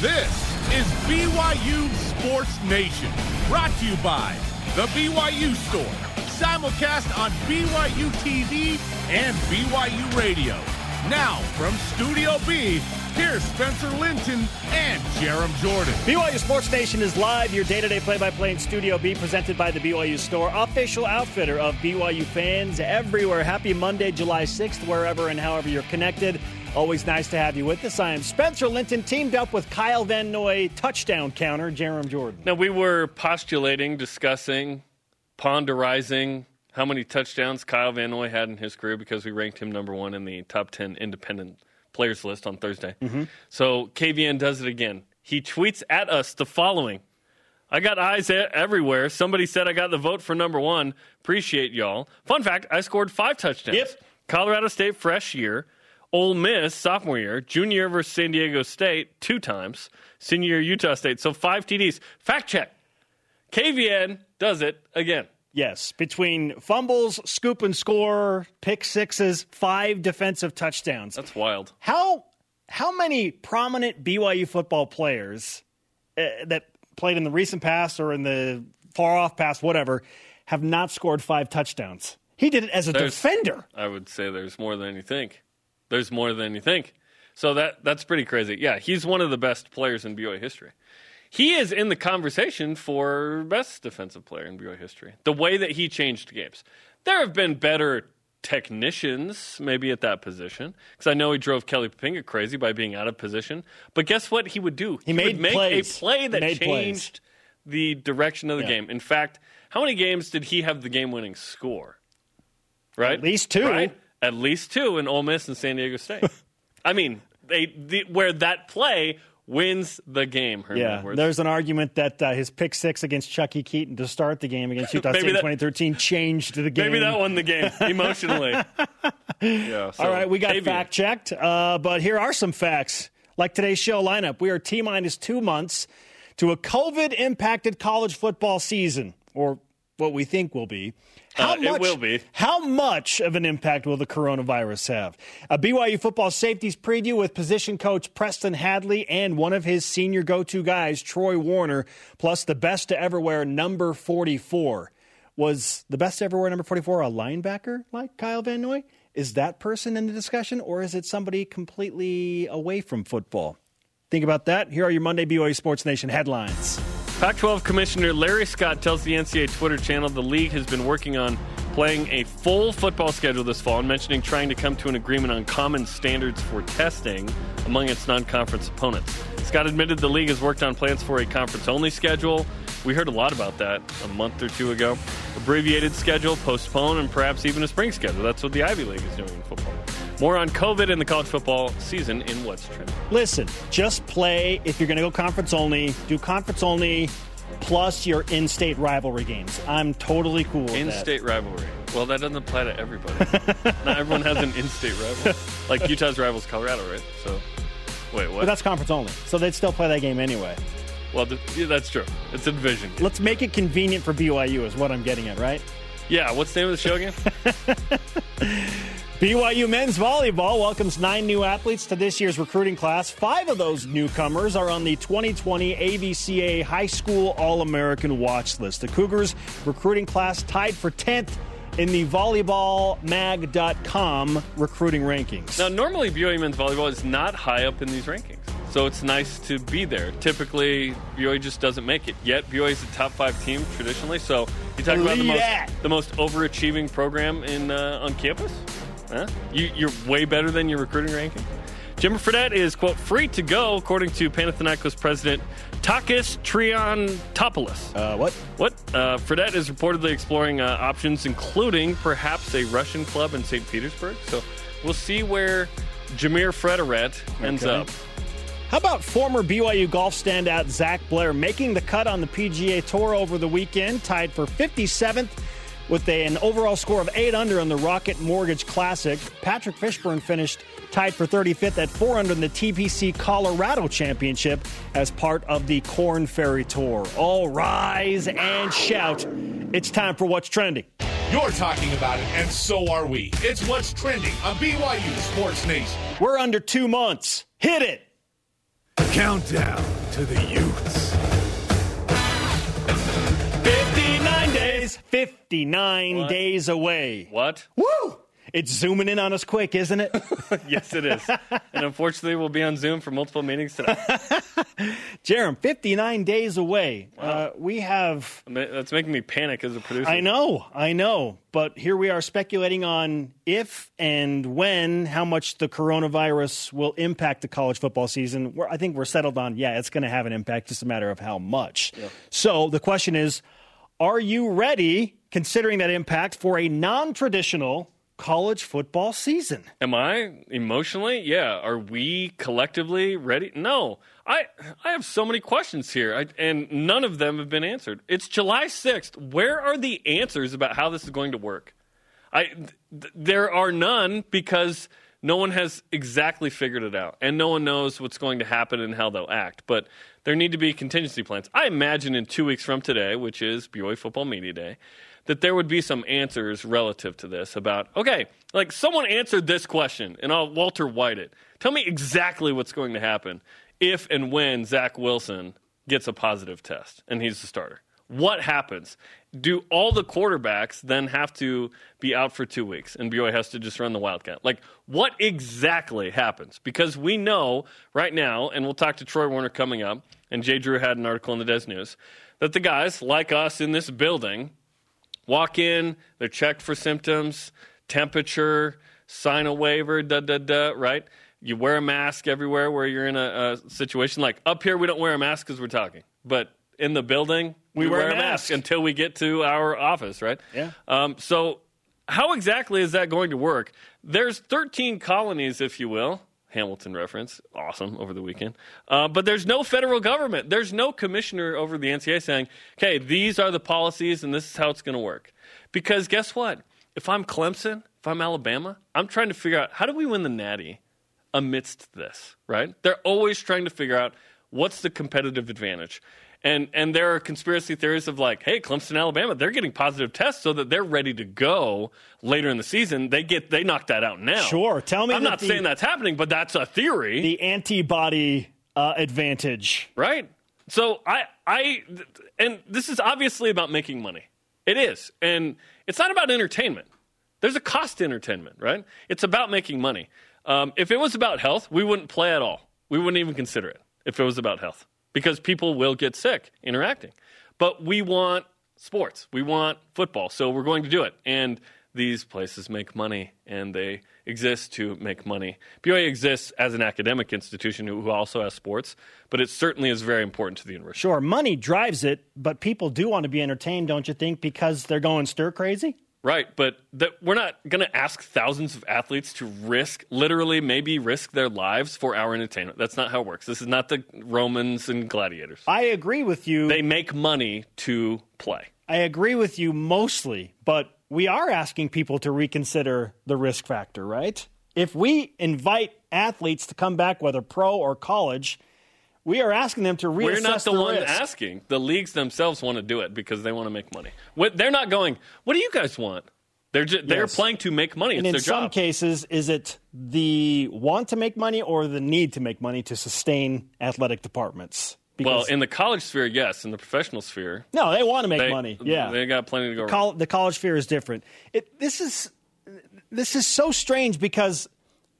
This is BYU Sports Nation, brought to you by The BYU Store, simulcast on BYU TV and BYU Radio. Now, from Studio B, here's Spencer Linton and Jarom Jordan. BYU Sports Nation is live, your day to day play by play in Studio B, presented by the BYU Store, official outfitter of BYU fans everywhere. Happy Monday, July 6th, wherever and however you're connected. Always nice to have you with us. I am Spencer Linton, teamed up with Kyle Van Noy, touchdown counter, Jarom Jordan. Now, we were postulating, discussing, ponderizing how many touchdowns Kyle Van Noy had in his career because we ranked him number one in the top 10 independent players list on Thursday. Mm-hmm. So KVN does it again. He tweets at us the following I got eyes everywhere. Somebody said I got the vote for number one. Appreciate y'all. Fun fact I scored five touchdowns. Yep. Colorado State, fresh year. Ole Miss, sophomore year. Junior year versus San Diego State, two times. Senior year, Utah State. So five TDs. Fact check. KVN does it again. Yes, between fumbles, scoop and score, pick sixes, five defensive touchdowns. That's wild. How how many prominent BYU football players uh, that played in the recent past or in the far off past, whatever, have not scored five touchdowns? He did it as a There's- defender. I would say there's more than you think. There's more than you think. So that that's pretty crazy. Yeah, he's one of the best players in BYU history. He is in the conversation for best defensive player in BYU history. The way that he changed games. There have been better technicians maybe at that position because I know he drove Kelly Poppinga crazy by being out of position. But guess what he would do? He would made make plays. a play that Made plays. changed the direction of the Yeah. game. In fact, how many games did he have the game-winning score? Right, At least two. Right, at least two in Ole Miss and San Diego State. I mean, they the, where that play wins the game. Herman Yeah, Edwards. there's an argument that uh, his pick six against Chuckie Keeton to start the game against Utah State in that- 2013 changed the game. maybe that won the game emotionally. yeah. So, All right, we got fact checked, uh, but here are some facts. Like today's show lineup, we are T minus two months to a COVID impacted college football season, or what we think will be. How Uh, it much, will be. How much of an impact will the coronavirus have? A BYU football safeties preview with position coach Preston Hadley and one of his senior go to guys, Troy Warner, plus the best to ever wear number 44. Was the best to ever wear number 44 a linebacker like Kyle Van Noy? Is that person in the discussion, or is it somebody completely away from football? Think about that. Here are your Monday BYU Sports Nation headlines. Pac 12 Commissioner Larry Scott tells the NCAA Twitter channel the league has been working on playing a full football schedule this fall and mentioning trying to come to an agreement on common standards for testing among its non conference opponents. Scott admitted the league has worked on plans for a conference only schedule. We heard a lot about that a month or two ago. Abbreviated schedule, postpone, and perhaps even a spring schedule. That's what the Ivy League is doing in football. More on COVID and the college football season in What's Trending. Listen, just play. If you're going to go conference only, do conference only plus your in state rivalry games. I'm totally cool with that. In-state rivalry. Well, that doesn't apply to everybody. Not everyone has an in-state rival. Like Utah's rival's Colorado, right? So, wait, what? But that's conference only. So they'd still play that game anyway. well, th- yeah, that's true. It's a division. Let's make it convenient for BYU, is what I'm getting at, right? Yeah. What's the name of the show again? BYU men's volleyball welcomes nine new athletes to this year's recruiting class. Five of those newcomers are on the 2020 AVCA High School All American watch list. The Cougars recruiting class tied for 10th in the volleyballmag.com recruiting rankings. now, normally BYU men's volleyball is not high up in these rankings, so it's nice to be there. Typically, BYU just doesn't make it. Yet BYU is a top five team traditionally. So you talk about the most that. the most overachieving program in uh, on campus. Huh? You, you're way better than your recruiting ranking. Jimmer Fredette is, quote, free to go, according to Panathinaikos president Takis Triantopoulos. Uh, what? What? Uh, Fredette is reportedly exploring uh, options, including perhaps a Russian club in St. Petersburg. So we'll see where Jimmer Fredette ends Okay. up. How about former BYU golf standout Zach Blair making the cut on the PGA Tour over the weekend, tied for 57th with a- an overall score of 8 under on the Rocket Mortgage Classic. Patrick Fishburn finished tied for 35th at 4 under in the TPC Colorado Championship as part of the Korn Ferry Tour. All rise and shout. It's time for What's Trending. You're talking about it, and so are we. It's what's trending on BYU Sports Nation. We're under two months. Hit it. Countdown to the Utes. 59 days. 59 What? days away. What? Woo! It's zooming in on us quick, isn't it? yes, it is. and unfortunately, we'll be on Zoom for multiple meetings today. Jarom, 59 days away. Uh, we have That's making me panic as a producer. I know, I know. But here we are speculating on if and when, how much the coronavirus will impact the college football season. We're, I think we're settled on, yeah, it's going to have an impact, just a matter of how much. So the question is are you ready, considering that impact, for a non traditional college football season? Am I emotionally? Yeah. Are we collectively ready? No. I I have so many questions here, I, and none of them have been answered. It's July sixth. Where are the answers about how this is going to work? I th- there are none because no one has exactly figured it out, and no one knows what's going to happen and how they'll act. But there need to be contingency plans. I imagine in two weeks from today, which is BYU Football Media Day, that there would be some answers relative to this about okay, like someone answered this question, and I'll Walter White it. Tell me exactly what's going to happen if and when Zach Wilson gets a positive test and he's the starter. What happens? Do all the quarterbacks then have to be out for two weeks and BYU has to just run the Wildcat? Like, what exactly happens? Because we know right now, and we'll talk to Troy Warner coming up, and Jay Drew had an article in the Des News, that the guys like us in this building walk in, they're checked for symptoms, temperature, sign a waiver, da da da, right? You wear a mask everywhere where you're in a, a situation. Like up here, we don't wear a mask because we're talking, but in the building, We wear a mask. until we get to our office, right? Yeah. Um, so, how exactly is that going to work? There's 13 colonies, if you will. Hamilton reference, awesome over the weekend. Uh, but there's no federal government. There's no commissioner over the NCA saying, "Okay, these are the policies, and this is how it's going to work." Because guess what? If I'm Clemson, if I'm Alabama, I'm trying to figure out how do we win the Natty amidst this. Right? They're always trying to figure out what's the competitive advantage. And and there are conspiracy theories of like, hey, Clemson, Alabama, they're getting positive tests so that they're ready to go later in the season. They get they knock that out now. Sure. Tell me I'm not the- saying that's happening, but that's a theory, The antibody uh, advantage. right? So I I and this is obviously about making money. It is, and it's not about entertainment. There's a cost to entertainment, right? It's about making money. Um, if it was about health, we wouldn't play at all. We wouldn't even consider it if it was about health because people will get sick interacting. But we want sports. We want football. So we're going to do it. And these places make money and they exist to make money. BYU exists as an academic institution who also has sports, but it certainly is very important to the university. Sure, money drives it, but people do want to be entertained, don't you think, because they're going stir crazy? Right, but that we're not going to ask thousands of athletes to risk, literally, maybe risk their lives for our entertainment. That's not how it works. This is not the Romans and gladiators. I agree with you. They make money to play. I agree with you mostly, but we are asking people to reconsider the risk factor, right? If we invite athletes to come back, whether pro or college, we are asking them to reassess We're not the, one risk. asking. The leagues themselves want to do it because they want to make money. What, they're not going. What do you guys want? They're just, they're Yes. playing to make money. And it's in their some job. cases, is it the want to make money or the need to make money to sustain athletic departments? well, in the college sphere, yes. In the professional sphere, no, they want to make they, money. Yeah, they got plenty to go. around. Col- the college sphere is different. It, this is this is so strange because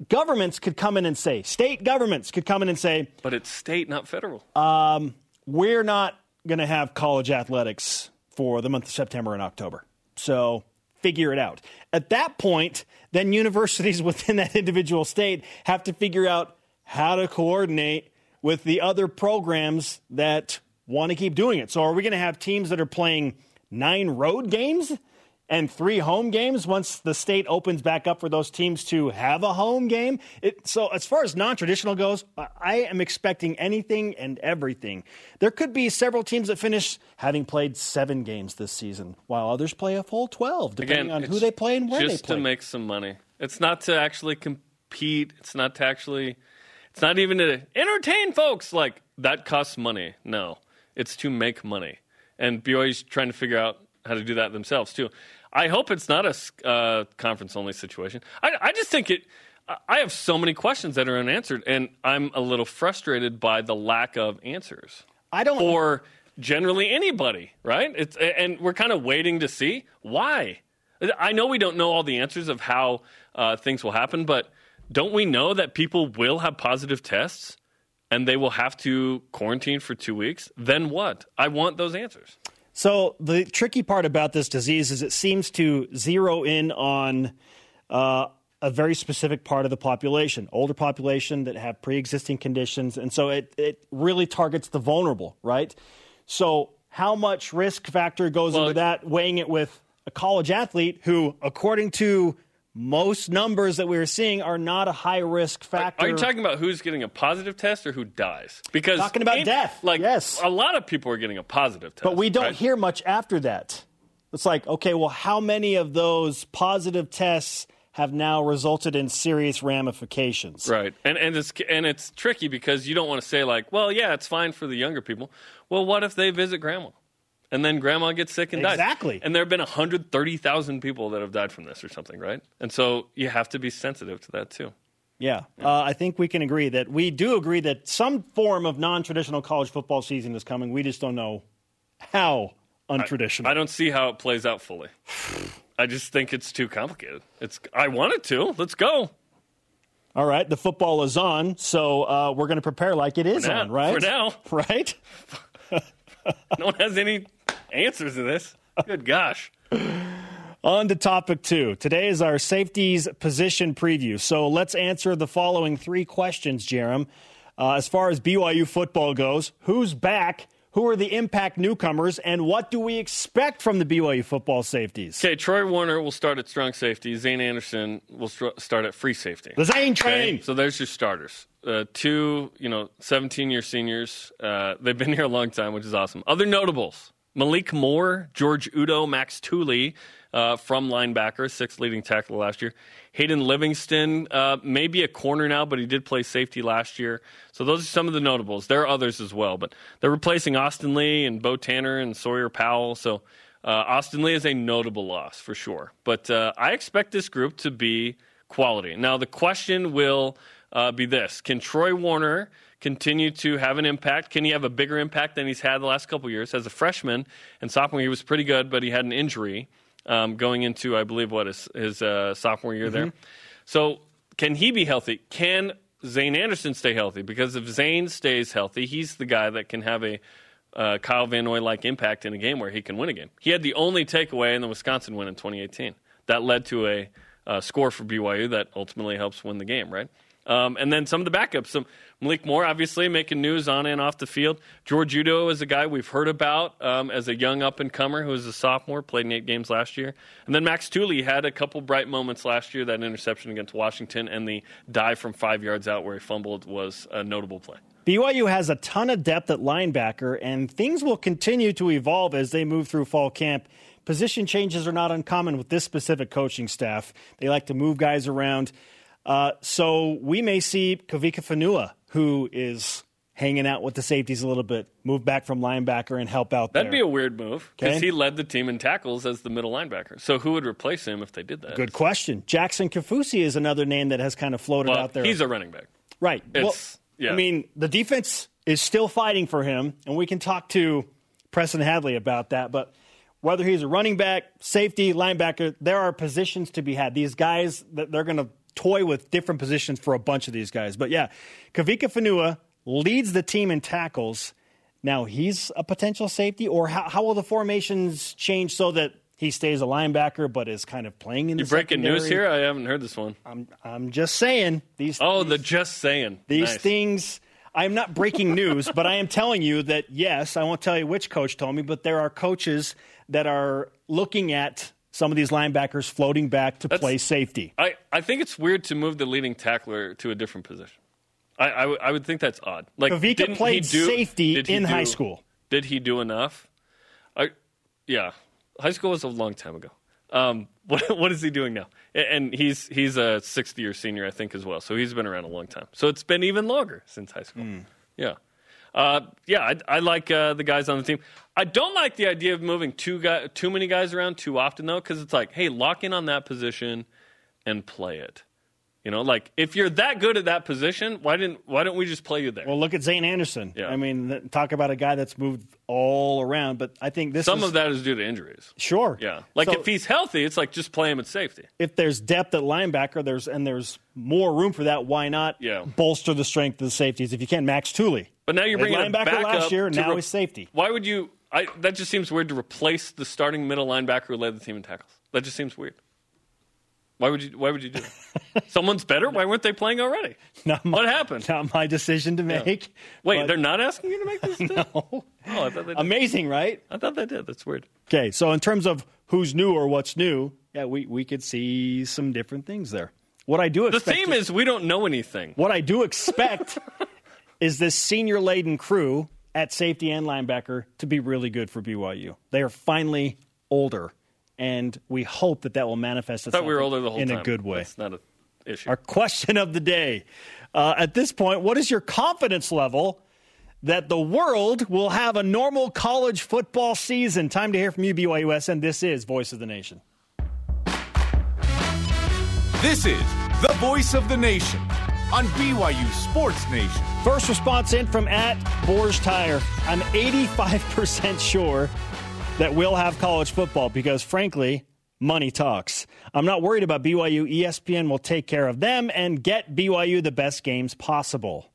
governments could come in and say, state governments could come in and say, But it's state, not federal. Um, we're not going to have college athletics for the month of September and October. So figure it out. At that point, then universities within that individual state have to figure out how to coordinate with the other programs that want to keep doing it. So are we going to have teams that are playing nine road games? And three home games once the state opens back up for those teams to have a home game. It, so, as far as non traditional goes, I- am expecting anything and everything. There could be several teams that finish having played seven games this season, while others play a full 12, depending Again, on who they play and where they play. Just to make some money. It's not to actually compete. It's not to actually. It's not even to entertain folks. Like that costs money. No, it's to make money. And BYU's trying to figure out how to do that themselves too. I hope it's not a uh, conference only situation. I, I just think it. I have so many questions that are unanswered, and I'm a little frustrated by the lack of answers. I don't. For generally anybody, right? It's and we're kind of waiting to see why. I know we don't know all the answers of how uh, things will happen, but don't we know that people will have positive tests and they will have to quarantine for two weeks? Then what? I want those answers. So the tricky part about this disease is it seems to zero in on uh, a very specific part of the population, older population that have pre-existing conditions, and so it it really targets the vulnerable, right? So how much risk factor goes well, into that? Weighing it with a college athlete who, according to most numbers that we are seeing are not a high risk factor. Are, you talking about who's getting a positive test or who dies? Because talking about death, like yes, a lot of people are getting a positive test, but we don't right? hear much after that. It's like, okay, well, how many of those positive tests have now resulted in serious ramifications? Right, and and it's and it's tricky because you don't want to say like, well, yeah, it's fine for the younger people. Well, what if they visit grandma? And then grandma gets sick and dies. Exactly. And there have been 130,000 people that have died from this or something, right? And so you have to be sensitive to that too. Yeah. Uh, I think we can agree that we do agree that some form of non traditional college football season is coming. We just don't know how untraditional. I, I don't see how it plays out fully. I just think it's too complicated. It's I want it to. Let's go. All right, the football is on, so uh, we're going to prepare like it is now, on, right? For now, right? no one has any answers to this. Good gosh. On to topic two. Today is our safeties position preview. So let's answer the following three questions, Jarom. Uh, as far as BYU football goes, who's back? Who are the impact newcomers, and what do we expect from the BYU football safeties? Okay, Troy Warner will start at strong safety. Zane Anderson will st- start at free safety. The Zane train. Okay? So there's your starters. Uh, two, you know, 17 year seniors. Uh, they've been here a long time, which is awesome. Other notables Malik Moore, George Udo, Max Tooley uh, from linebacker, sixth leading tackle last year. Hayden Livingston uh, may be a corner now, but he did play safety last year. So those are some of the notables. There are others as well, but they're replacing Austin Lee and Bo Tanner and Sawyer Powell. So uh, Austin Lee is a notable loss for sure. But uh, I expect this group to be quality. Now, the question will uh, be this Can Troy Warner continue to have an impact? Can he have a bigger impact than he's had the last couple years? As a freshman and sophomore, he was pretty good, but he had an injury um, going into, I believe, what his, his uh, sophomore year mm-hmm. there. So, can he be healthy? Can Zane Anderson stay healthy? Because if Zane stays healthy, he's the guy that can have a uh, Kyle Van Noy like impact in a game where he can win a game. He had the only takeaway in the Wisconsin win in 2018. That led to a uh, score for BYU that ultimately helps win the game, right? Um, and then some of the backups. Some Malik Moore, obviously, making news on and off the field. George Udo is a guy we've heard about um, as a young up and comer who is a sophomore, played eight games last year. And then Max Tooley had a couple bright moments last year. That interception against Washington and the dive from five yards out where he fumbled was a notable play. BYU has a ton of depth at linebacker, and things will continue to evolve as they move through fall camp. Position changes are not uncommon with this specific coaching staff. They like to move guys around. Uh, so we may see Kavika Fonua, who is hanging out with the safeties a little bit, move back from linebacker and help out That'd there. be a weird move because okay. he led the team in tackles as the middle linebacker. So who would replace him if they did that? Good question. Jackson Kaufusi is another name that has kind of floated well, out there. He's a running back. Right. Well, yeah. I mean, the defense is still fighting for him, and we can talk to Preston Hadley about that, but whether he's a running back, safety, linebacker, there are positions to be had. These guys, that they're going to toy with different positions for a bunch of these guys. But yeah, Kavika Fonua leads the team in tackles. Now he's a potential safety, or how, how will the formations change so that he stays a linebacker but is kind of playing in the You breaking news here? I haven't heard this one. I'm I'm just saying these. Oh, these, the just saying. These nice. things. I'm not breaking news, but I am telling you that yes, I won't tell you which coach told me, but there are coaches that are looking at some of these linebackers floating back to That's, play safety. I, I think it's weird to move the leading tackler to a different position. I, I, w- I would think that's odd. Like Kavika played do, safety in do, high school. Did he do enough? I, yeah, high school was a long time ago. Um, what, what is he doing now? And he's he's a sixth year senior, I think, as well. So he's been around a long time. So it's been even longer since high school. Mm. Yeah. Uh, yeah, I, I like uh, the guys on the team. I don't like the idea of moving too guy, too many guys around too often though, because it's like, hey, lock in on that position and play it. You know, like if you're that good at that position, why didn't why don't we just play you there? Well, look at Zane Anderson. Yeah. I mean, talk about a guy that's moved all around. But I think this Some is, of that is due to injuries. Sure. Yeah, like So if he's healthy, it's like just play him at safety. if there's depth at linebacker, there's and there's more room for that. Why not Yeah. bolster the strength of the safeties? If you can't Max Tooley. But now you're bringing a linebacker backup last year, and now re- he's safety. Why would you? I, that just seems weird to replace the starting middle linebacker who led the team in tackles. That just seems weird. Why would you? Why would you do that? Someone's better. Why weren't they playing already? Not my, What happened? Not my decision to make. Wait, but- they're not asking you to make this. decision? no. Oh, I thought they did. Amazing, right? I thought they did. That's weird. Okay, so in terms of who's new or what's new, yeah, we, we could see some different things there. What I do The expect theme is we don't know anything. what I do expect is this senior laden crew at safety and linebacker to be really good for BYU. They are finally older, and we hope that that will manifest I itself thought we were older the whole in time. a good way. That's not an issue. Our question of the day. Uh, at this point, what is your confidence level that the world will have a normal college football season? Time to hear from you, BYUS, and This is Voice of the Nation. This is the voice of the nation on BYU Sports Nation. First response in from at Boers Tire. I'm 85% sure that we'll have college football because, frankly, money talks. I'm not worried about BYU. ESPN will take care of them and get BYU the best games possible.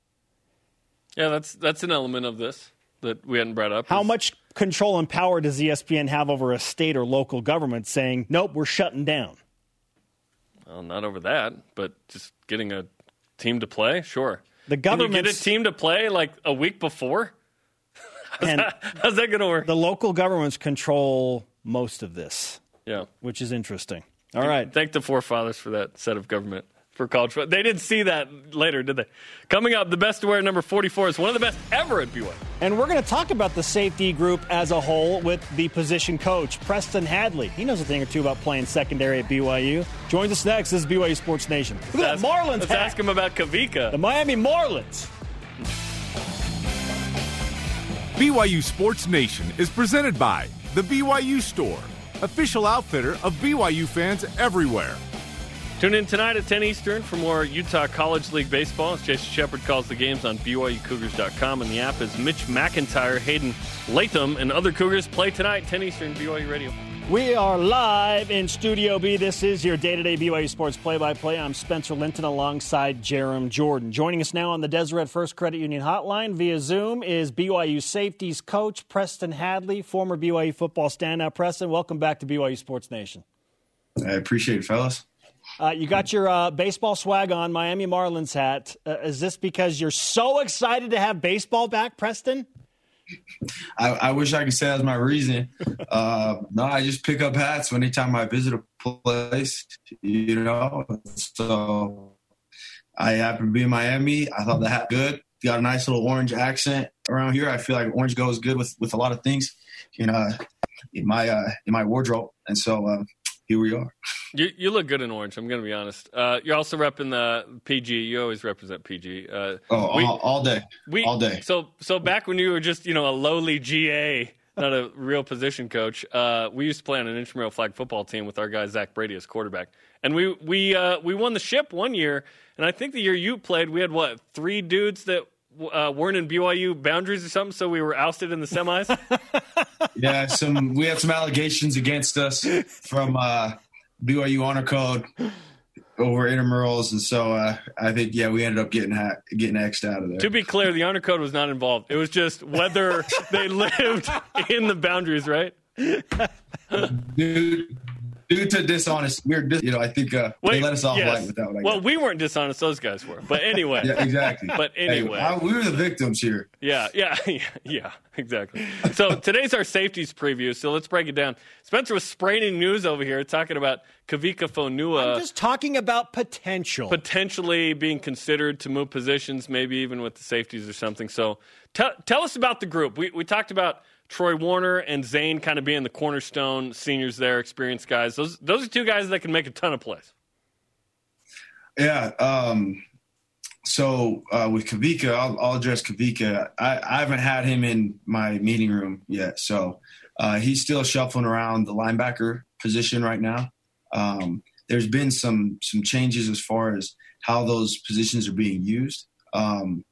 yeah, that's that's an element of this that we hadn't brought up. How is- much control and power does ESPN have over a state or local government saying, nope, we're shutting down? Well, not over that, but just getting a team to play. Sure. The you get a team to play like a week before? And How's that going to work? the local governments control most of this, yeah. which is interesting. All right. Thank the forefathers for that set of government for college football. They didn't see that later, did they? Coming up, the best to wear number 44 is one of the best ever at BYU. And we're going to talk about the safety group as a whole with the position coach, Preston Hadley. He knows a thing or two about playing secondary at BYU. Joins us next. This is BYU Sports Nation. Look at Ask- that Marlins Let's hat. ask him about Kavika. The Miami Marlins. BYU Sports Nation is presented by The BYU Store, official outfitter of BYU fans everywhere. Tune in tonight at 10 Eastern for more Utah College League baseball. As Jason Shepard calls the games on BYUCougars.com, and the app is Mitch McIntyre, Hayden Latham, and other Cougars play tonight, 10 Eastern, BYU Radio. We are live in Studio B. This is your day to day BYU Sports play by play. I'm Spencer Linton alongside Jarom Jordan. Joining us now on the Deseret First Credit Union hotline via Zoom is BYU safeties coach Preston Hadley, former BYU football standout. Preston, welcome back to BYU Sports Nation. I appreciate it, fellas. Uh, you got your uh, baseball swag on, Miami Marlins hat. Uh, is this because you're so excited to have baseball back, Preston? I, I wish I could say that's my reason. Uh, no, I just pick up hats anytime I visit a place, you know. So I happen to be in Miami. I thought the hat good. Got a nice little orange accent around here. I feel like orange goes good with, with a lot of things, you know, in my uh, in my wardrobe. And so uh, here we are. You, you look good in orange, I'm going to be honest. Uh, you're also repping the PG. You always represent PG. Uh, Oh, we- all, all day, we, all day. So, so back when you were just, you know, a lowly GA, not a real position coach, uh, we used to play on an intramural flag football team with our guy Zach Brady as quarterback, and we we uh, we won the ship one year, and I think the year you played, we had what three dudes that uh, weren't in BYU boundaries or something, so we were ousted in the semis. Yeah, some we had some allegations against us from uh, BYU honor code over intramurals, and so uh, I think yeah we ended up getting ha- getting xed out of there. to be clear, the honor code was not involved. It was just whether they lived in the boundaries, right? due, due to dishonest, we're dis- you know I think uh, they let us off yes. light with that one. I Well, guess. we weren't dishonest; those guys were. But anyway, yeah, exactly. But Hey, anyway. I- we were the victims here. Yeah, yeah, yeah, yeah, exactly. So today's our safeties preview. So let's break it down. Spencer was spraining news over here, talking about Kavika Fonua. I'm Fonua just talking about potential. potentially being considered to move positions, maybe even with the safeties or something. So tell tell us about the group. We we talked about Troy Warner and Zane kind of being the cornerstone seniors there, experienced guys. Those those are two guys that can make a ton of plays. Yeah. Um, so uh, with Kavika, I'll, I'll address Kavika. I, I haven't had him in my meeting room yet, so uh, he's still shuffling around the linebacker position right now. Um, there's been some some changes as far as how those positions are being used. Um,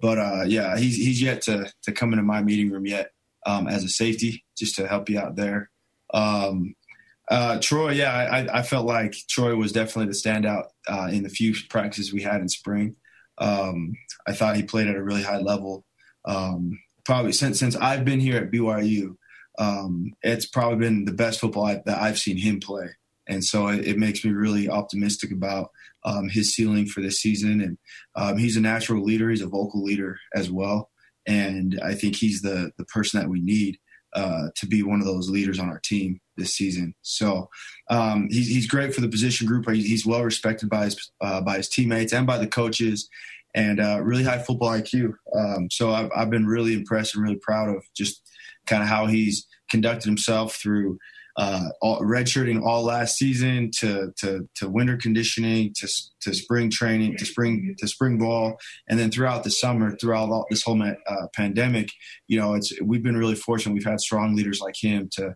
but uh, yeah, he's he's yet to to come into my meeting room yet um, as a safety, just to help you out there. Um, uh, Troy, yeah, I, I, felt like Troy was definitely the standout uh, in the few practices we had in spring. Um, I thought he played at a really high level. Um, probably since since I've been here at BYU, um, it's probably been the best football I, that I've seen him play, and so it, it makes me really optimistic about um, his ceiling for this season. And he's a natural leader; he's a vocal leader as well, and I think he's the the person that we need uh, to be one of those leaders on our team this season. So um, he's, he's great for the position group. He's well respected by his uh, by his teammates and by the coaches, and uh, really high football IQ. Um, so I've, I've been really impressed and really proud of just kind of how he's conducted himself through uh, all, redshirting all last season to, to, to winter conditioning to, to spring training to spring to spring ball. And then throughout the summer throughout all, this whole uh, pandemic you know it's we've been really fortunate. We've had strong leaders like him to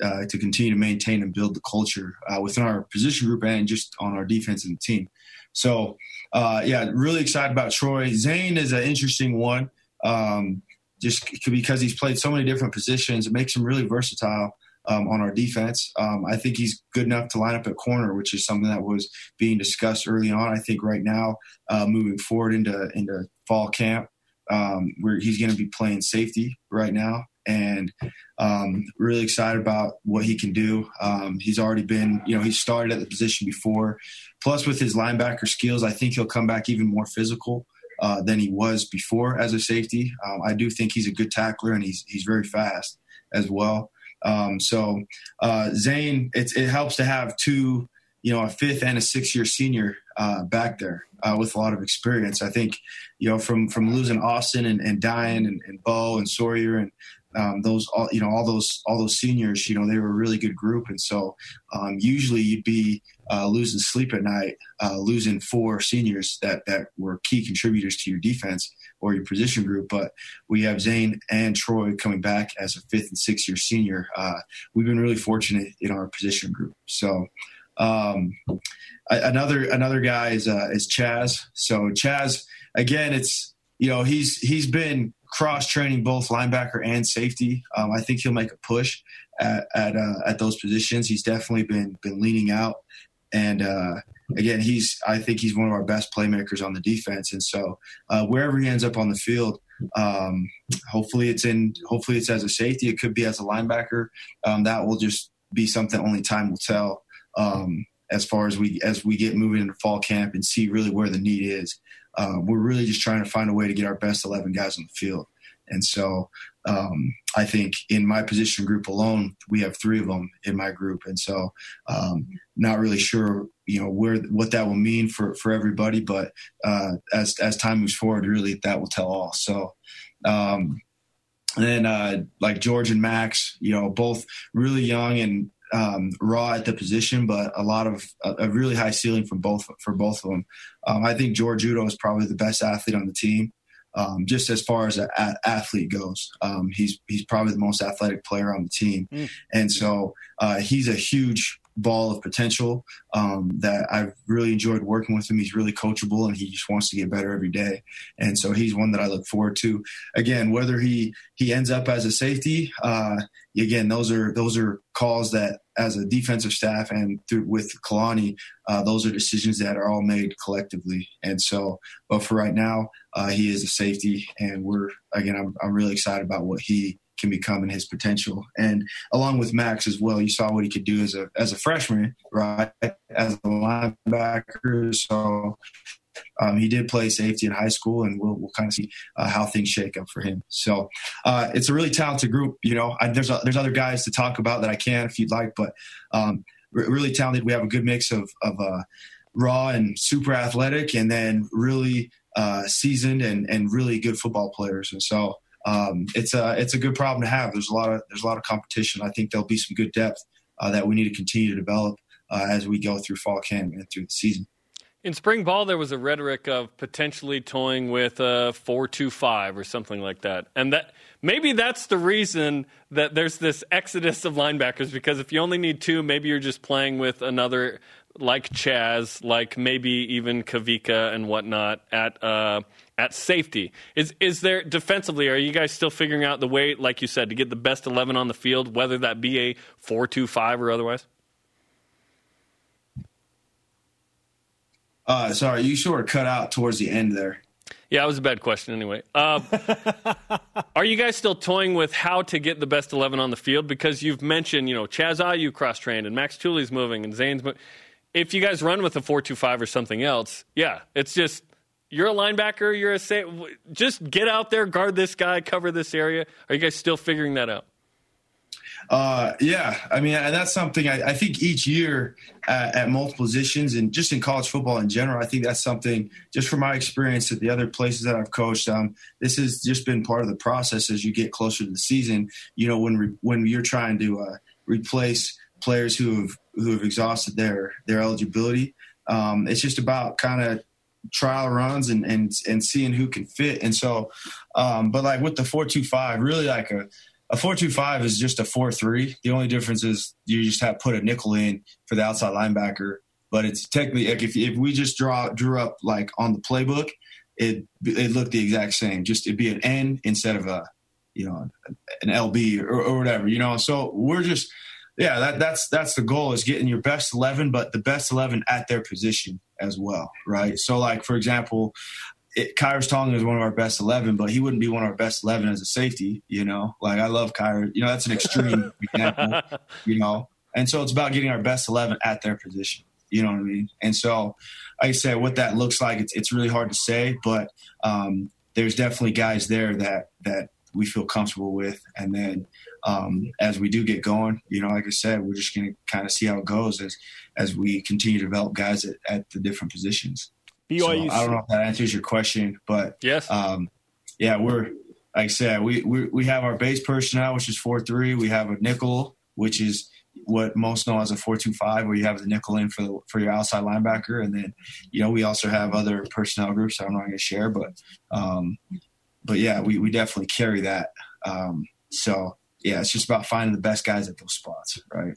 uh, to continue to maintain and build the culture uh, within our position group and just on our defense and team. So uh, yeah really excited about Troy. Zane is an interesting one um, just because he's played so many different positions. It makes him really versatile um, on our defense. Um, I think he's good enough to line up at corner, which is something that was being discussed early on. I think right now, uh, moving forward into into fall camp, um, where he's going to be playing safety right now, and um, really excited about what he can do. Um, he's already been, you know, he started at the position before. Plus, with his linebacker skills, I think he'll come back even more physical. Uh, than he was before as a safety. Um, I do think he's a good tackler and he's he's very fast as well. Um, so uh, Zane, it, it helps to have two, you know, a fifth and a six year senior uh, back there uh, with a lot of experience. I think, you know, from from losing Austin and, and Dayan and, and Bo and Sawyer and um, those all you know all those all those seniors you know they were a really good group. And so um, usually you'd be uh, losing sleep at night uh, losing four seniors that that were key contributors to your defense or your position group. But we have Zane and Troy coming back as a fifth and sixth year senior. Uh, we've been really fortunate in our position group. So um, another another guy is uh, is Chaz. So Chaz again it's you know he's he's been cross training both linebacker and safety. Um, I think he'll make a push at at, uh, at, those positions. He's definitely been been leaning out, and uh, again, he's I think he's one of our best playmakers on the defense. And so uh, wherever he ends up on the field, um, hopefully it's in hopefully it's as a safety. It could be as a linebacker. Um, that will just be something only time will tell. Um, as far as we as we get moving into fall camp and see really where the need is um, we're really just trying to find a way to get our best 11 guys on the field. And so um, I think in my position group alone, we have three of them in my group. And so um, not really sure, you know, where what that will mean for, for everybody. But uh, as, as time moves forward, really that will tell all. So um, and then uh, like George and Max, you know, both really young and um, raw at the position, but a lot of a, really high ceiling from both for both of them. Um, I think George Udo is probably the best athlete on the team, um, just as far as an athlete goes. Um, he's he's probably the most athletic player on the team, mm. and so uh, he's a huge ball of potential um, that I've really enjoyed working with him. He's really coachable and he just wants to get better every day. And so he's one that I look forward to. Again, whether he he ends up as a safety, uh, again, those are those are calls that as a defensive staff and through with Kalani, uh, those are decisions that are all made collectively. And so, but for right now, uh, he is a safety, and we're again, I'm I'm really excited about what he can become and his potential. And along with Max as well, you saw what he could do as a as a freshman, right? As a linebacker. So um, he did play safety in high school, and we'll, we'll kind of see uh, how things shake up for him. So uh, it's a really talented group. You know, I, there's a, there's other guys to talk about that I can if you'd like, but um, really talented. We have a good mix of of uh, raw and super athletic, and then really uh, seasoned and and really good football players. And so um, it's a it's a good problem to have. There's a lot of there's a lot of competition. I think there'll be some good depth uh, that we need to continue to develop uh, as we go through fall camp and through the season. In spring ball, there was a rhetoric of potentially toying with a four-two-five or something like that, and that maybe that's the reason that there's this exodus of linebackers because if you only need two, maybe you're just playing with another like Chaz, like maybe even Kavika and whatnot at uh, at safety. Is is there defensively? Are you guys still figuring out the way, like you said, to get the best eleven on the field, whether that be a four-two-five or otherwise? Uh, sorry, you sort of cut out towards the end there. Yeah, it was a bad question anyway. Uh, are you guys still toying with how to get the best 11 on the field? Because you've mentioned, you know, Chaz Ayu cross trained and Max Tooley's moving and Zane's moving. If you guys run with a four-two-five or something else, yeah, it's just you're a linebacker, you're a say, just get out there, guard this guy, cover this area. Are you guys still figuring that out? Uh, yeah, I mean, and that's something I, I think each year at, at, multiple positions and just in college football in general, I think that's something just from my experience at the other places that I've coached. Um, this has just been part of the process as you get closer to the season. You know, when re, when you're trying to uh, replace players who have who have exhausted their their eligibility, um, it's just about kind of trial runs and and and seeing who can fit. And so, um, but like with the four two five, really like a a four two five is just a four three. The only difference is you just have put a nickel in for the outside linebacker. But it's technically like if if we just draw drew up like on the playbook, it it looked the exact same. Just it'd be an N instead of a you know an LB or, or whatever. You know, so we're just yeah that that's that's the goal is getting your best eleven, but the best eleven at their position as well, right? So like for example, it, Tonga is one of our best 11, but he wouldn't be one of our best 11 as a safety, you know? Like, I love Kyrie. You know, that's an extreme example, you know? And so it's about getting our best 11 at their position. You know what I mean? And so, like I said, what that looks like, it's, it's really hard to say, but um, there's definitely guys there that, that we feel comfortable with. And then um, as we do get going, you know, like I said, we're just going to kind of see how it goes as, as we continue to develop guys at, at the different positions. BYU. So I don't know if that answers your question, but yes, um, yeah, we're like I said, we, we we have our base personnel, which is four three. We have a nickel, which is what most know as a four two five, where you have the nickel in for the, for your outside linebacker, and then you know we also have other personnel groups I'm not going to share, but um, but yeah, we we definitely carry that. Um, so yeah, it's just about finding the best guys at those spots, right?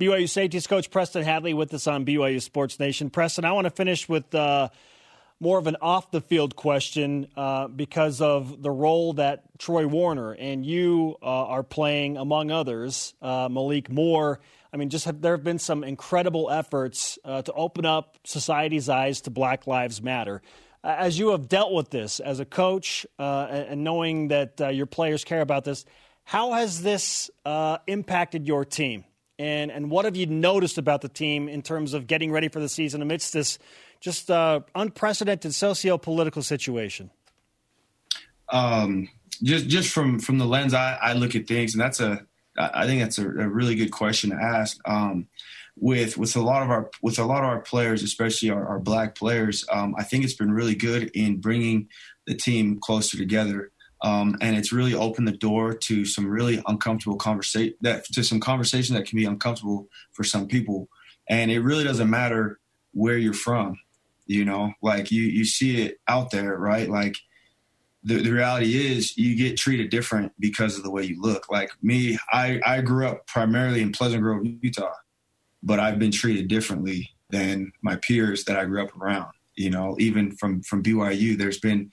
BYU safeties coach Preston Hadley with us on BYU Sports Nation. Preston, I want to finish with uh, more of an off the field question uh, because of the role that Troy Warner and you uh, are playing, among others, uh, Malik Moore. I mean, just have, there have been some incredible efforts uh, to open up society's eyes to Black Lives Matter. As you have dealt with this as a coach uh, and knowing that your players care about this, how has this impacted your team? and and what have you noticed about the team in terms of getting ready for the season amidst this just uh, unprecedented socio-political situation? Um, just just from from the lens I, I look at things, and that's a I think that's a, a really good question to ask. Um, with with a lot of our with a lot of our players, especially our, our black players, um, I think it's been really good in bringing the team closer together. Um, and it's really opened the door to some really uncomfortable conversation that to some conversation that can be uncomfortable for some people. And it really doesn't matter where you're from, you know, like you you see it out there, right? Like the, the reality is you get treated different because of the way you look. Like me, I, I grew up primarily in Pleasant Grove, Utah, but I've been treated differently than my peers that I grew up around. You know, even from from BYU, there's been,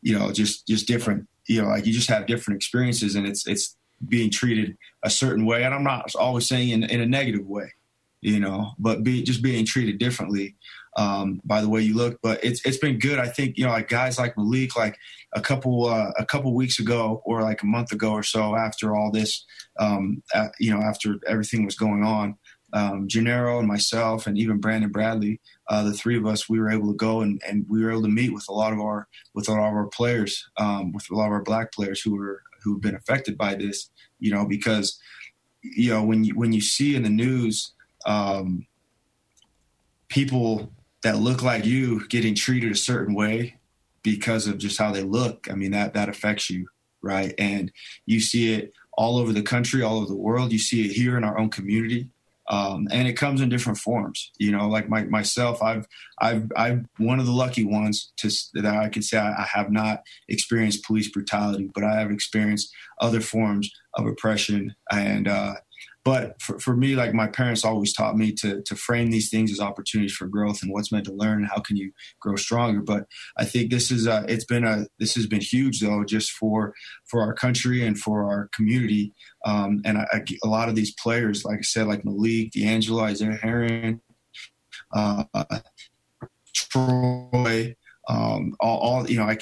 you know, just just different you know, like you just have different experiences and it's, it's being treated a certain way. And I'm not always saying in, in a negative way, you know, but be just being treated differently um, by the way you look. But it's it's been good. I think you know, like guys like Malik, like a couple uh, a couple weeks ago or like a month ago or so after all this, um, you know, after everything was going on, um, Jernaro and myself and even Brandon Bradley, uh, the three of us, we were able to go and, and we were able to meet with a lot of our with a lot of our players, um, with a lot of our black players who were who've been affected by this. You know, because you know when you when you see in the news um, people that look like you getting treated a certain way because of just how they look, I mean that that affects you, right? And you see it all over the country, all over the world. You see it here in our own community um, and it comes in different forms. You know, like my, myself, I've I've I'm one of the lucky ones to that I can say I, I, have not experienced police brutality, but I have experienced other forms of oppression and uh, but for, for me, like my parents always taught me to to frame these things as opportunities for growth and what's meant to learn and how can you grow stronger. But I think this is a, it's been a this has been huge though, just for for our country and for our community. Um, and I, I, a lot of these players, like I said, like Malik, D'Angelo, Isaiah Herron, uh, Troy, um, all, all, you know, I,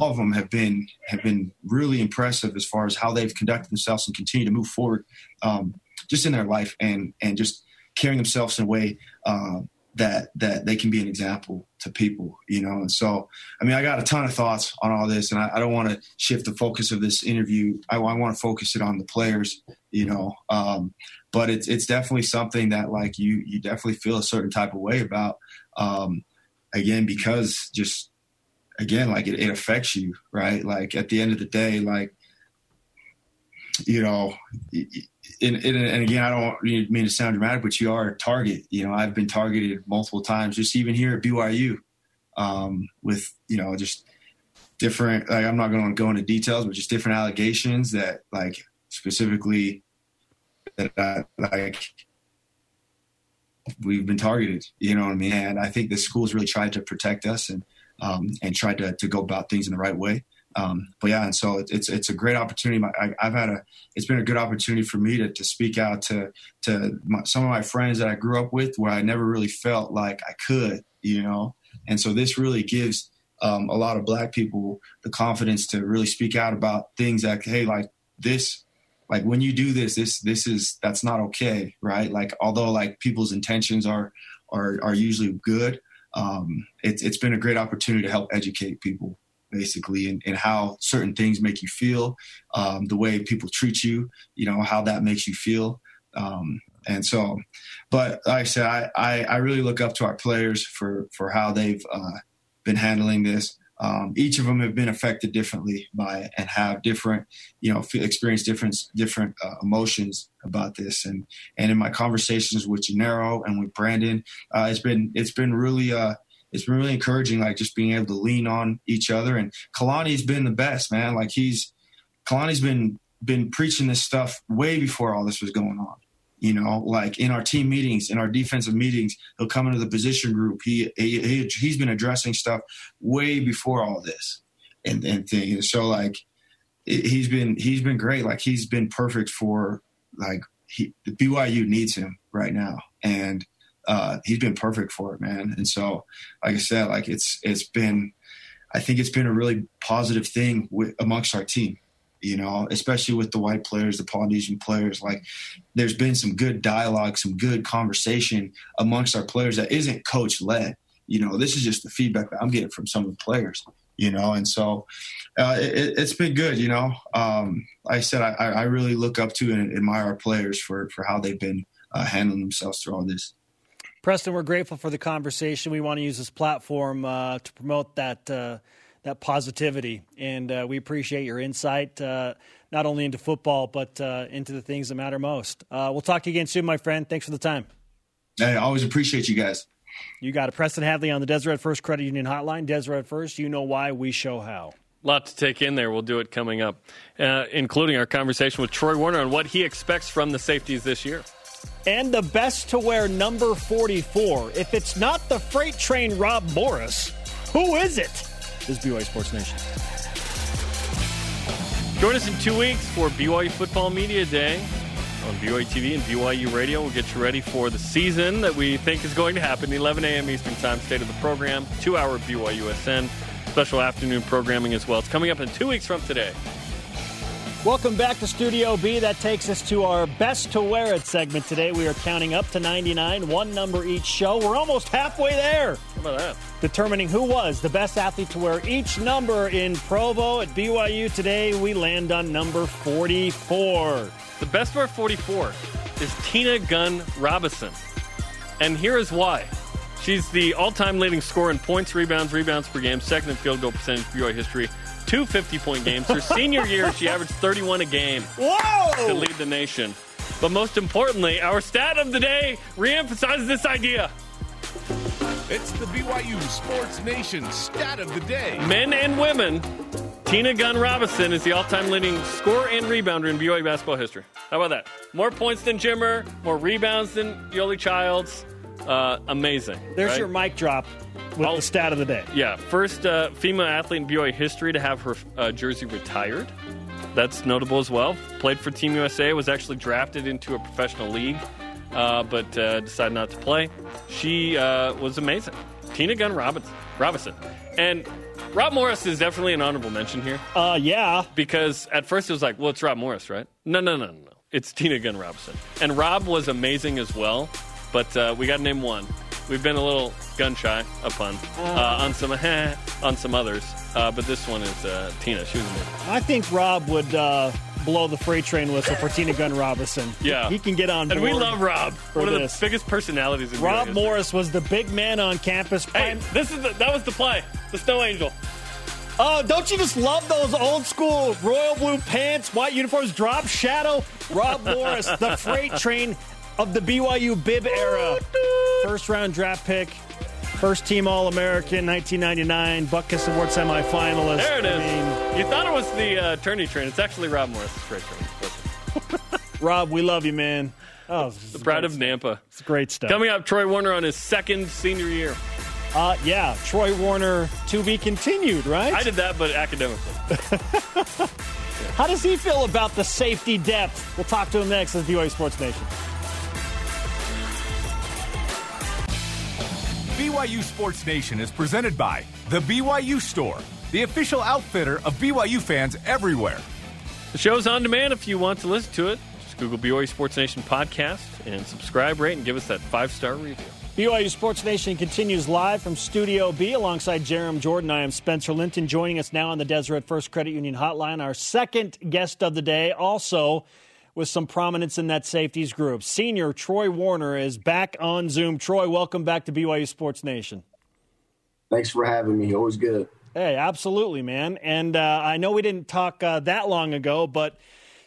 all of them have been have been really impressive as far as how they've conducted themselves and continue to move forward, um, just in their life and and just carrying themselves in a way uh, that that they can be an example to people, you know. And so, I mean, I got a ton of thoughts on all this, and I, I don't want to shift the focus of this interview. I, I want to focus it on the players, you know. Um, but it's it's definitely something that like you you definitely feel a certain type of way about. Um, again because just again like it, it affects you right like at the end of the day like you know and, and, again i don't mean to sound dramatic but you are a target you know i've been targeted multiple times just even here at byu um, with you know just different like i'm not going to go into details but just different allegations that like specifically that I, like we've been targeted. You know what I mean? And I think the schools really tried to protect us and um, and tried to, to go about things in the right way. Um, but yeah, and so it's it's a great opportunity. I, have had a it's been a good opportunity for me to to speak out to to my, some of my friends that I grew up with, where I never really felt like I could, you know. And so this really gives um, a lot of Black people the confidence to really speak out about things like, hey, like this like when you do this this this is that's not okay right like although like people's intentions are are are usually good um it's it's been a great opportunity to help educate people basically and, and how certain things make you feel um the way people treat you you know how that makes you feel um and so but like i said i i, I really look up to our players for for how they've uh been handling this um, each of them have been affected differently by it and have different, you know, experience different different uh, emotions about this. And and in my conversations with Jernaro and with Brandon, uh, it's been it's been really uh, it's been really encouraging, like just being able to lean on each other. And Kalani's been the best, man. Like he's Kalani's been been preaching this stuff way before all this was going on. You know, like in our team meetings, in our defensive meetings, he'll come into the position group. He, he, he he's been addressing stuff way before all this, and and things. So like, he's been he's been great. Like he's been perfect for like he BYU needs him right now, and uh, he's been perfect for it, man. And so, like I said, like it's it's been, I think it's been a really positive thing with, amongst our team you know, especially with the white players, the Polynesian players. Like, there's been some good dialogue, some good conversation amongst our players that isn't coach led. You know, this is just the feedback that I'm getting from some of the players. You know, and so uh, it, has been good. You know, um, like I said, I, I, really look up to and admire our players for for how they've been uh, handling themselves through all this. Preston, we're grateful for the conversation. We want to use this platform uh, to promote that uh, that positivity. And uh, we appreciate your insight, uh, not only into football, but uh, into the things that matter most. Uh, we'll talk to you again soon, my friend. Thanks for the time. Hey, I always appreciate you guys. You got it. Preston Hadley on the Deseret First Credit Union Hotline. Deseret First, you know why, we show how. Lot to take in there. We'll do it coming up, uh, including our conversation with Troy Warner on what he expects from the safeties this year. And the best to wear number 44. If it's not the freight train Rob Morris, who is it? This is BYU Sports Nation. Join us in two weeks for BYU Football Media Day on BYU TV and BYU Radio. We'll get you ready for the season that we think is going to happen. 11 a.m. Eastern Time, state of the program, two hour BYUSN, special afternoon programming as well. It's coming up in two weeks from today. Welcome back to Studio B. That takes us to our best to wear it segment today. We are counting up to 99, one number each show. We're almost halfway there. How about that? Determining who was the best athlete to wear each number in Provo at BYU today, we land on number 44. The best wear 44 is Tina Gunn Robinson. And here is why. She's the all time leading scorer in points, rebounds, rebounds per game, second in field goal percentage BYU history two 50 point games. Her senior year, she averaged 31 a game Whoa! to lead the nation. But most importantly, our stat of the day reemphasizes this idea. It's the BYU Sports Nation stat of the day. Men and women Tina Gunn Robinson is the all-time leading scorer and rebounder in BYU basketball history. How about that? More points than Jimmer, more rebounds than Yoeli Childs. Uh, amazing. There's right? your mic drop with Oh. the stat of the day. Yeah, first uh, female athlete in BYU history to have her uh, jersey retired. That's notable as well. Played for Team USA, was actually drafted into a professional league, uh, but uh, decided not to play. She uh, was amazing. Tina Gunn Robinson. Robinson. And Rob Morris is definitely an honorable mention here Uh, yeah. because at first it was like, well, it's Rob Morris, right? No, no, no, no, no. It's Tina Gunn Robinson. And Rob was amazing as well, but uh, we got to name one. We've been a little gun shy upon uh, on some on some others, uh, but this one is uh, Tina. She was amazing. I think Rob would uh, blow the freight train whistle for Tina Gunn Robinson. Yeah. He can get on And we love Rob. One of this. the biggest personalities in Rob history. Morris was the big man on campus. Hey, this is the, that was the play. The Snow Angel. Oh, don't you just love those old school royal blue pants, white uniforms, drop shadow? Rob Morris, the freight train of the BYU bib era. First round draft pick, first team All American, 1999, Butkus Award semifinalist. There it is. I mean, you thought it was the uh, tourney train. It's actually Rob Morris' freight train. Rob, we love you, man. Oh, The pride of Nampa. It's great stuff. Coming up, Troy Warner on his second senior year. Uh, yeah, Troy Warner to be continued, right? I did that, but academically. How does he feel about the safety depth? We'll talk to him next as BYU Sports Nation. BYU Sports Nation is presented by The BYU Store, the official outfitter of BYU fans everywhere. The show's on demand if you want to listen to it. Just Google BYU Sports Nation podcast and subscribe, rate, and give us that five star review. BYU Sports Nation continues live from Studio B alongside Jarom Jordan. I am Spencer Linton. Joining us now on the Deseret First Credit Union Hotline, our second guest of the day, also with some prominence in that safeties group. Senior Troy Warner is back on Zoom. Troy, welcome back to BYU Sports Nation. Thanks for having me. Always good. Hey, absolutely, man. And uh, I know we didn't talk uh, that long ago, but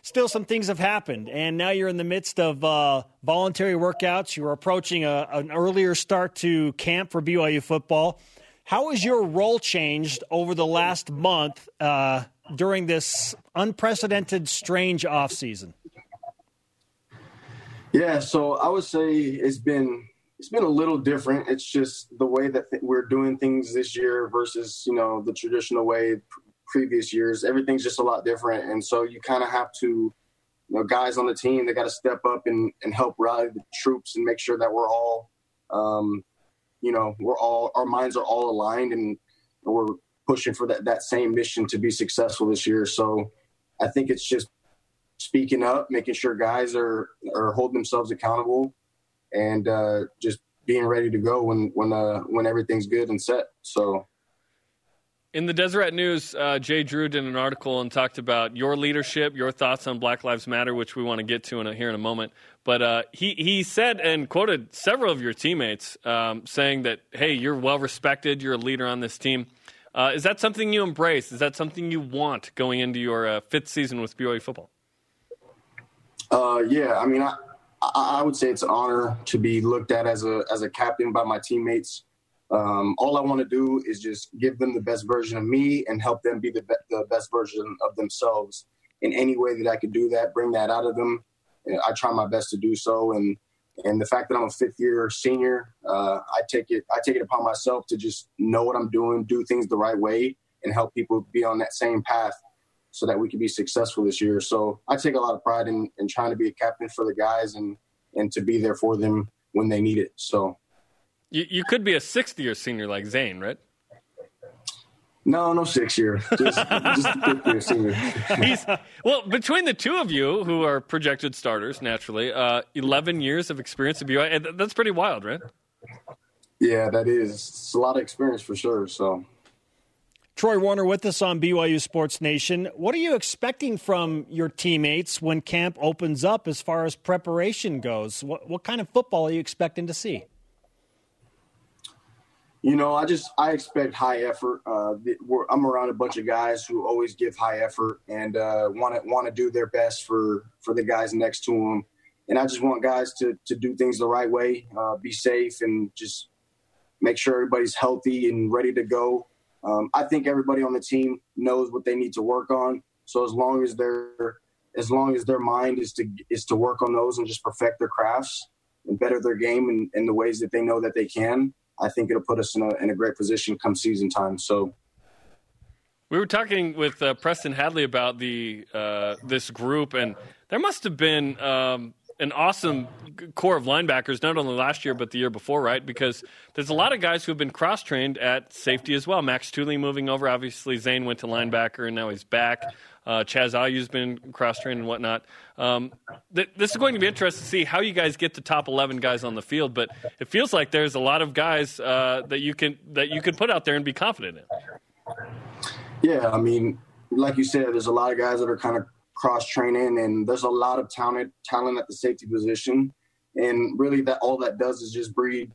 still some things have happened. And now you're in the midst of uh, voluntary workouts. You're approaching a, an earlier start to camp for BYU football. How has your role changed over the last month uh, during this unprecedented, strange offseason? Yeah, so I would say it's been it's been a little different. It's just the way that th- we're doing things this year versus you know the traditional way previous years. Everything's just a lot different, and so you kind of have to, you know, guys on the team they got to step up and and help rally the troops and make sure that we're all, um, you know, we're all our minds are all aligned and we're pushing for that that same mission to be successful this year. So I think it's just speaking up, making sure guys are are holding themselves accountable, and uh, just being ready to go when when uh, when everything's good and set. So In the Deseret News, uh, Jay Drew did an article and talked about your leadership, your thoughts on Black Lives Matter, which we want to get to in a, here in a moment. But uh, he he said and quoted several of your teammates um, saying that, "Hey, you're well respected. You're a leader on this team." Uh, is that something you embrace? Is that something you want going into your uh, fifth season with BYU football? uh, yeah, I mean, I, I would say it's an honor to be looked at as a as a captain by my teammates. Um, all I want to do is just give them the best version of me and help them be the, be- the best version of themselves in any way that I could do that, bring that out of them. I try my best to do so. And, and the fact that I'm a fifth year senior, uh, I take it, I take it upon myself to just know what I'm doing, do things the right way and help people be on that same path so that we can be successful this year. So I take a lot of pride in, in trying to be a captain for the guys and, and to be there for them when they need it. So You, you could be a sixth year senior like Zane, right? No, no six year. Just, just fifth year senior. He's well between the two of you, who are projected starters naturally, uh, eleven years of experience at BYU. That's pretty wild, right? Yeah, that is. It's a lot of experience for sure. So, Troy Warner with us on BYU Sports Nation. What are you expecting from your teammates when camp opens up as far as preparation goes? What, what kind of football are you expecting to see? You know, I just I expect high effort. Uh, I'm around a bunch of guys who always give high effort and want to want to do their best for for the guys next to them. And I just want guys to to do things the right way, uh, be safe, and just make sure everybody's healthy and ready to go. Um, I think everybody on the team knows what they need to work on. So as long as they're as long as their mind is to is to work on those and just perfect their crafts and better their game in, in the ways that they know that they can, I think it'll put us in a in a great position come season time. So we were talking with uh, Preston Hadley about the uh, this group, and there must have been um, an awesome core of linebackers, not only last year but the year before, right? Because there's a lot of guys who have been cross trained at safety as well. Max Tooley moving over, obviously Zane went to linebacker, and now he's back. Uh, Chaz Ayu's been cross trained and whatnot. Um, th- this is going to be interesting to see how you guys get the top 11 guys on the field, but it feels like there's a lot of guys uh, that you can that you can put out there and be confident in. Yeah, I mean, like you said, there's a lot of guys that are kind of cross training, and there's a lot of talent talent at the safety position, and really that all that does is just breed,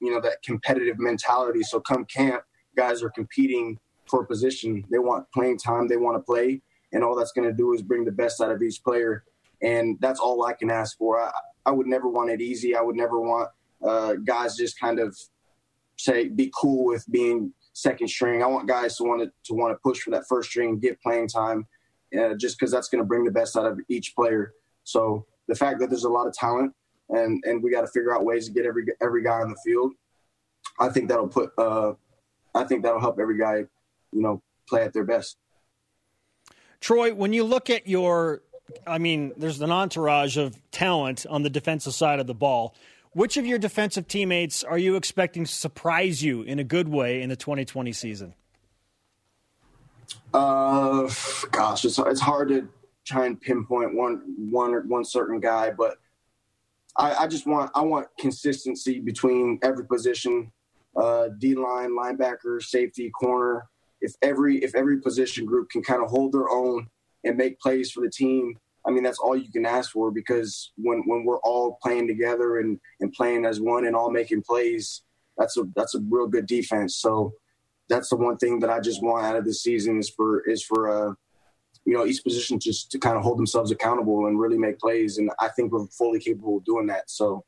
you know, that competitive mentality. So come camp, guys are competing for a position. They want playing time. They want to play, and all that's going to do is bring the best out of each player, and that's all I can ask for. I, I would never want it easy. I would never want uh, guys just kind of say be cool with being second string. I want guys to want to, to want to push for that first string get playing time, uh, just because that's going to bring the best out of each player. So the fact that there's a lot of talent and and we got to figure out ways to get every every guy on the field, I think that'll put uh, I think that'll help every guy, you know, play at their best. Troy, when you look at your I mean, there's an entourage of talent on the defensive side of the ball. Which of your defensive teammates are you expecting to surprise you in a good way in the 2020 season? Uh, gosh, it's it's hard to try and pinpoint one one one certain guy, but I, I just want I want consistency between every position, uh, D line, linebacker, safety, corner. If every if every position group can kind of hold their own and make plays for the team, I mean, that's all you can ask for because when, when we're all playing together and, and playing as one and all making plays, that's a that's a real good defense. So that's the one thing that I just want out of this season is for is for uh, you know each position just to kind of hold themselves accountable and really make plays. And I think we're fully capable of doing that. So.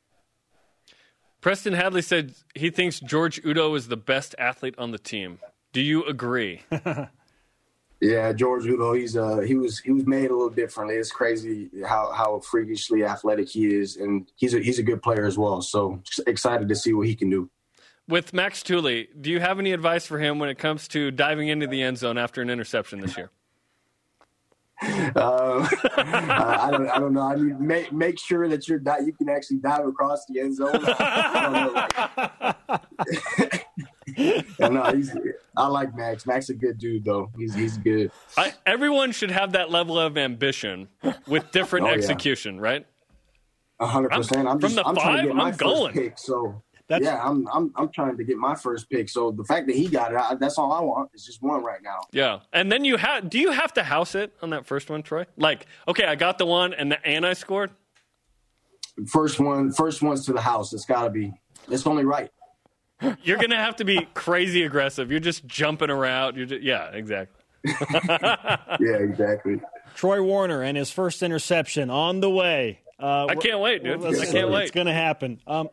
Preston Hadley said he thinks George Udo is the best athlete on the team. Do you agree? Yeah, George Udo, he's uh he was he was made a little differently. It's crazy how how freakishly athletic he is, and he's a he's a good player as well. So excited to see what he can do. With Max Tooley, do you have any advice for him when it comes to diving into the end zone after an interception this year? Uh, I don't. I don't know. I mean, make make sure that you're you can actually dive across the end zone. no, he's. I like Max. Max is a good dude though. He's he's good. I, everyone should have that level of ambition with different oh, execution, yeah. right? hundred percent. I'm just, from the I'm five. Trying to get my I'm going. Pick, so that's, yeah, I'm, I'm I'm trying to get my first pick. So the fact that he got it, I, that's all I want. It's just one right now. Yeah, and then you have. Do you have to house it on that first one, Troy? Like, okay, I got the one, and the, and I scored. First one, first one's to the house. It's got to be. It's only right. You're gonna have to be crazy aggressive. You're just jumping around. You're just, yeah, exactly. yeah, exactly. Troy Warner and his first interception on the way. Uh, I can't wait, dude. I can't wait. It's going to happen. Um,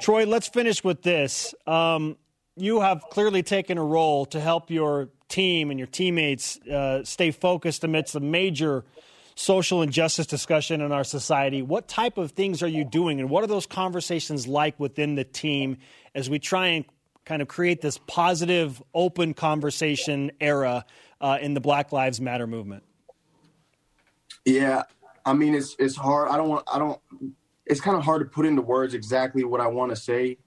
Troy, let's finish with this. Um, you have clearly taken a role to help your team and your teammates uh, stay focused amidst a major social injustice discussion in our society. What type of things are you doing, and what are those conversations like within the team as we try and kind of create this positive, open conversation era uh, in the Black Lives Matter movement? Yeah, I mean it's it's hard. I don't want. I don't. It's kind of hard to put into words exactly what I want to say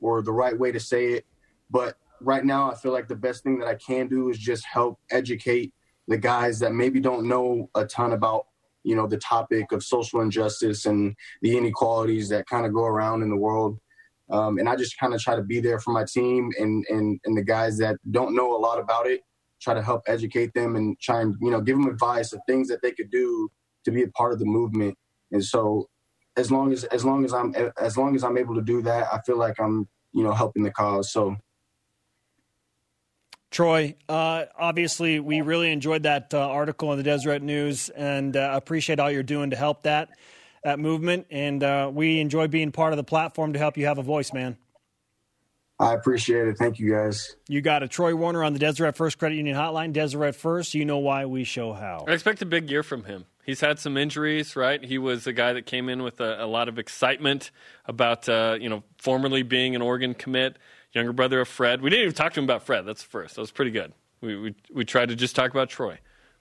or the right way to say it. But right now, I feel like the best thing that I can do is just help educate the guys that maybe don't know a ton about you know the topic of social injustice and the inequalities that kind of go around in the world. Um, and i just kind of try to be there for my team and, and and the guys that don't know a lot about it try to help educate them and try and you know give them advice of things that they could do to be a part of the movement. And so as long as as long as i'm as long as i'm able to do that i feel like i'm you know helping the cause. So Troy, uh, obviously, we really enjoyed that uh, article in the Deseret News and uh, appreciate all you're doing to help that that movement. And uh, we enjoy being part of the platform to help you have a voice, man. I appreciate it. Thank you, guys. You got a Troy Warner on the Deseret First Credit Union Hotline. Deseret First, you know why we show how. I expect a big year from him. He's had some injuries, right? He was a guy that came in with a, a lot of excitement about, uh, you know, formerly being an Oregon commit, younger brother of Fred. We didn't even talk to him about Fred. That's the first. That was pretty good. We we, we tried to just talk about Troy.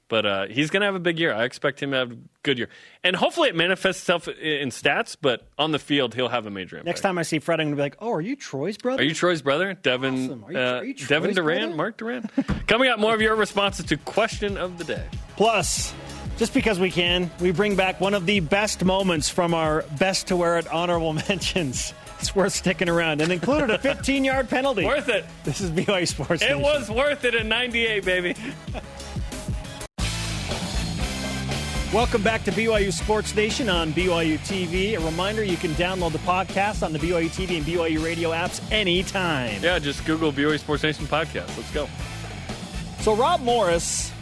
But uh, he's going to have a big year. I expect him to have a good year. And hopefully it manifests itself in stats, but on the field, he'll have a major impact. Next time I see Fred, I'm going to be like, oh, are you Troy's brother? Are you Troy's brother? Devin, Awesome. Are you- uh, are you Devin Durrant, brother? Mark Durrant? Coming up, more of your responses to question of the day. Plus, just because we can, we bring back one of the best moments from our best to wear it honorable mentions. It's worth sticking around and included a 15 yard penalty. Worth it. This is BYU Sports. Nation. It Nation. was worth it in 98, baby. Welcome back to BYU Sports Nation on BYU TV. A reminder you can download the podcast on the BYU TV and BYU radio apps anytime. Yeah, just Google BYU Sports Nation podcast. Let's go. So, Rob Morris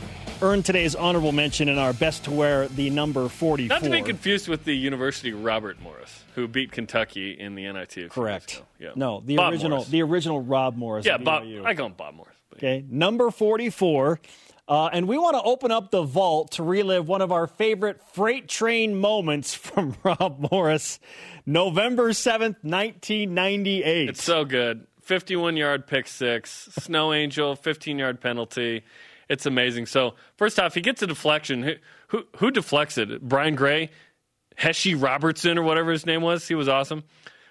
earned today's honorable mention in our best to wear the number 44. Not to be confused with the University Robert Morris, who beat Kentucky in the NIT. a few years Correct. Yeah. No, the Bob original, Morris. the original Rob Morris. yeah, Bob. I call him Bob Morris. Okay, number 44. Uh, and we want to open up the vault to relive one of our favorite freight train moments from Rob Morris, November 7th, 1998. It's so good. 51 yard pick six, Snow Angel, 15 yard penalty. It's amazing. So, first off, he gets a deflection. Who, who, who deflects it? Brian Gray? Heshy Robertson, or whatever his name was? He was awesome.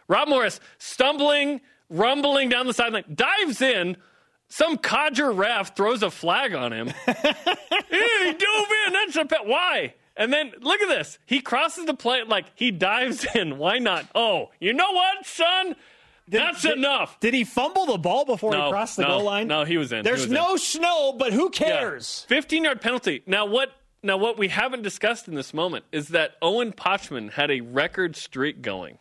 Rob Morris, stumbling, rumbling down the sideline, dives in. Some codger ref throws a flag on him. hey, he dove in. That's a pet. Why? And then look at this. He crosses the plate like he dives in. Why not? Oh, you know what, son? That's did- enough. Did he fumble the ball before No, he crossed the no, goal line? no, he was in. There's was in. no snow, but who Yeah. cares? 15 yard penalty. Now what now what we haven't discussed in this moment is that Owen Pochman had a record streak going.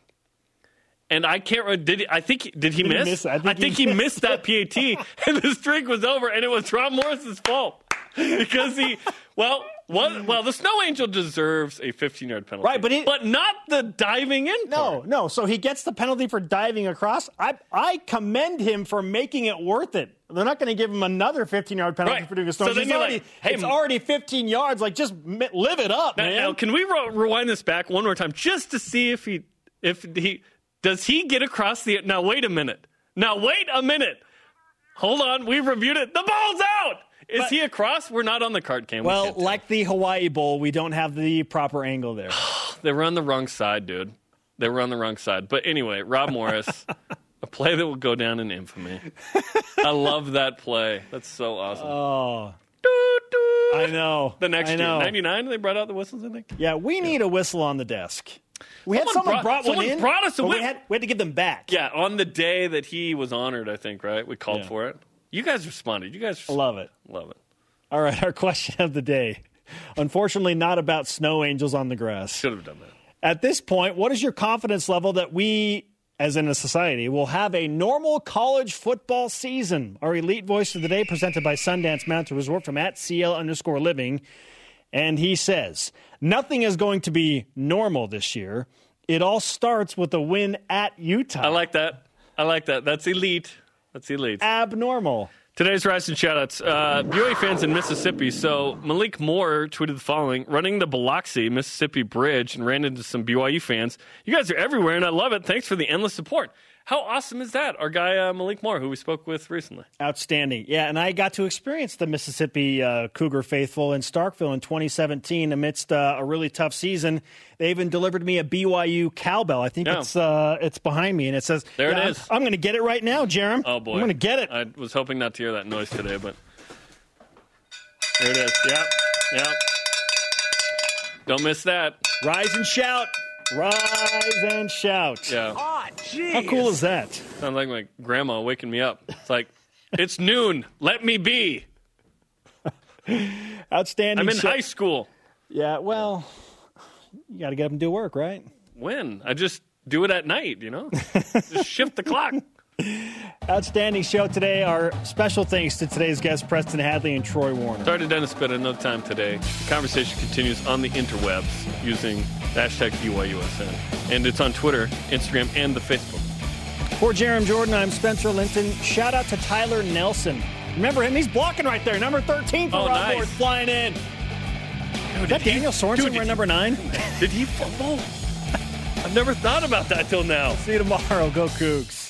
And I can't did he, I think did he Did he miss? miss? I think he he missed that PAT and the streak was over and it was Rob Morris's fault. Because he well, one, well, the Snow Angel deserves a 15 yard penalty. Right, but he- but not the diving in No, part. no. So he gets the penalty for diving across. I I commend him for making it worth it. They're not going to give him another 15 yard penalty Right. for doing a So then It's you're already, like, hey, it's m- already 15 yards. Like just mi- live it up, Now, man. now, can we ro- rewind this back one more time just to see if he if he does he get across the now wait a minute. Now wait a minute. Hold on, we reviewed it. The ball's out. Is he across? We're not on the card cam. We well, can't like the Hawaii Bowl, we don't have the proper angle there. they were on the wrong side, dude. They were on the wrong side. But anyway, Rob Morris, a play that will go down in infamy. I love that play. That's so awesome. Oh, Doo, doo. I know. The next I year, ninety nine, they brought out the whistles. I think. Yeah, we need a whistle on the desk. We had Someone someone brought- brought, one someone in. brought us a but we had we had to give them back. Yeah, on the day that he was honored, I think, right? We called Yeah. for it. You guys responded. You guys I love it. love it. All right, our question of the day. Unfortunately, not about snow angels on the grass. Should have done that. At this point, what is your confidence level that we, as in a society, will have a normal college football season? Our elite voice of the day, presented by Sundance Mountain Resort from at CL underscore living. And he says, nothing is going to be normal this year. It all starts with a win at Utah. I like that. I like that. That's elite. That's leads. abnormal. Today's rise and shoutouts. Uh, BYU fans in Mississippi. So Malik Moore tweeted the following: Running the Biloxi, Mississippi Bridge, and ran into some BYU fans. You guys are everywhere, and I love it. Thanks for the endless support. How awesome is that? Our guy uh, Malik Moore, who we spoke with recently. Outstanding. Yeah, and I got to experience the Mississippi uh, Cougar faithful in Starkville in 2017 amidst uh, a really tough season. They even delivered me a BYU cowbell. I think Yeah. it's uh, it's behind me, and it says, There it Yeah, I'm- I'm, going to get it right now, Jarom. Oh boy, I'm going to get it. I was hoping not to hear that noise today, but there it is. Yep, yep. Don't miss that. Rise and shout. Rise and shout. Yeah, How cool is that? sounds like my grandma waking me up. It's like it's noon. Let me be. Outstanding. I'm in shout- high school. Yeah, well, you got to get up and do work, right? When I just do it at night, you know, just shift the clock. Outstanding show today. Our special thanks to today's guests, Preston Hadley and Troy Warner. Sorry to Dennis Pitta, no time today. The conversation continues on the interwebs using hashtag BYUSN. And it's on Twitter, Instagram, and the Facebook. For Jarom Jordan, I'm Spencer Linton. Shout out to Tyler Nelson. Remember him? He's blocking right there. Number 13 for Oh, Rob nice. Flying in. Dude, Is that he- Daniel Sorensen dude, number nine? Did he fumble? I've never thought about that till now. See you tomorrow. Go Cougs.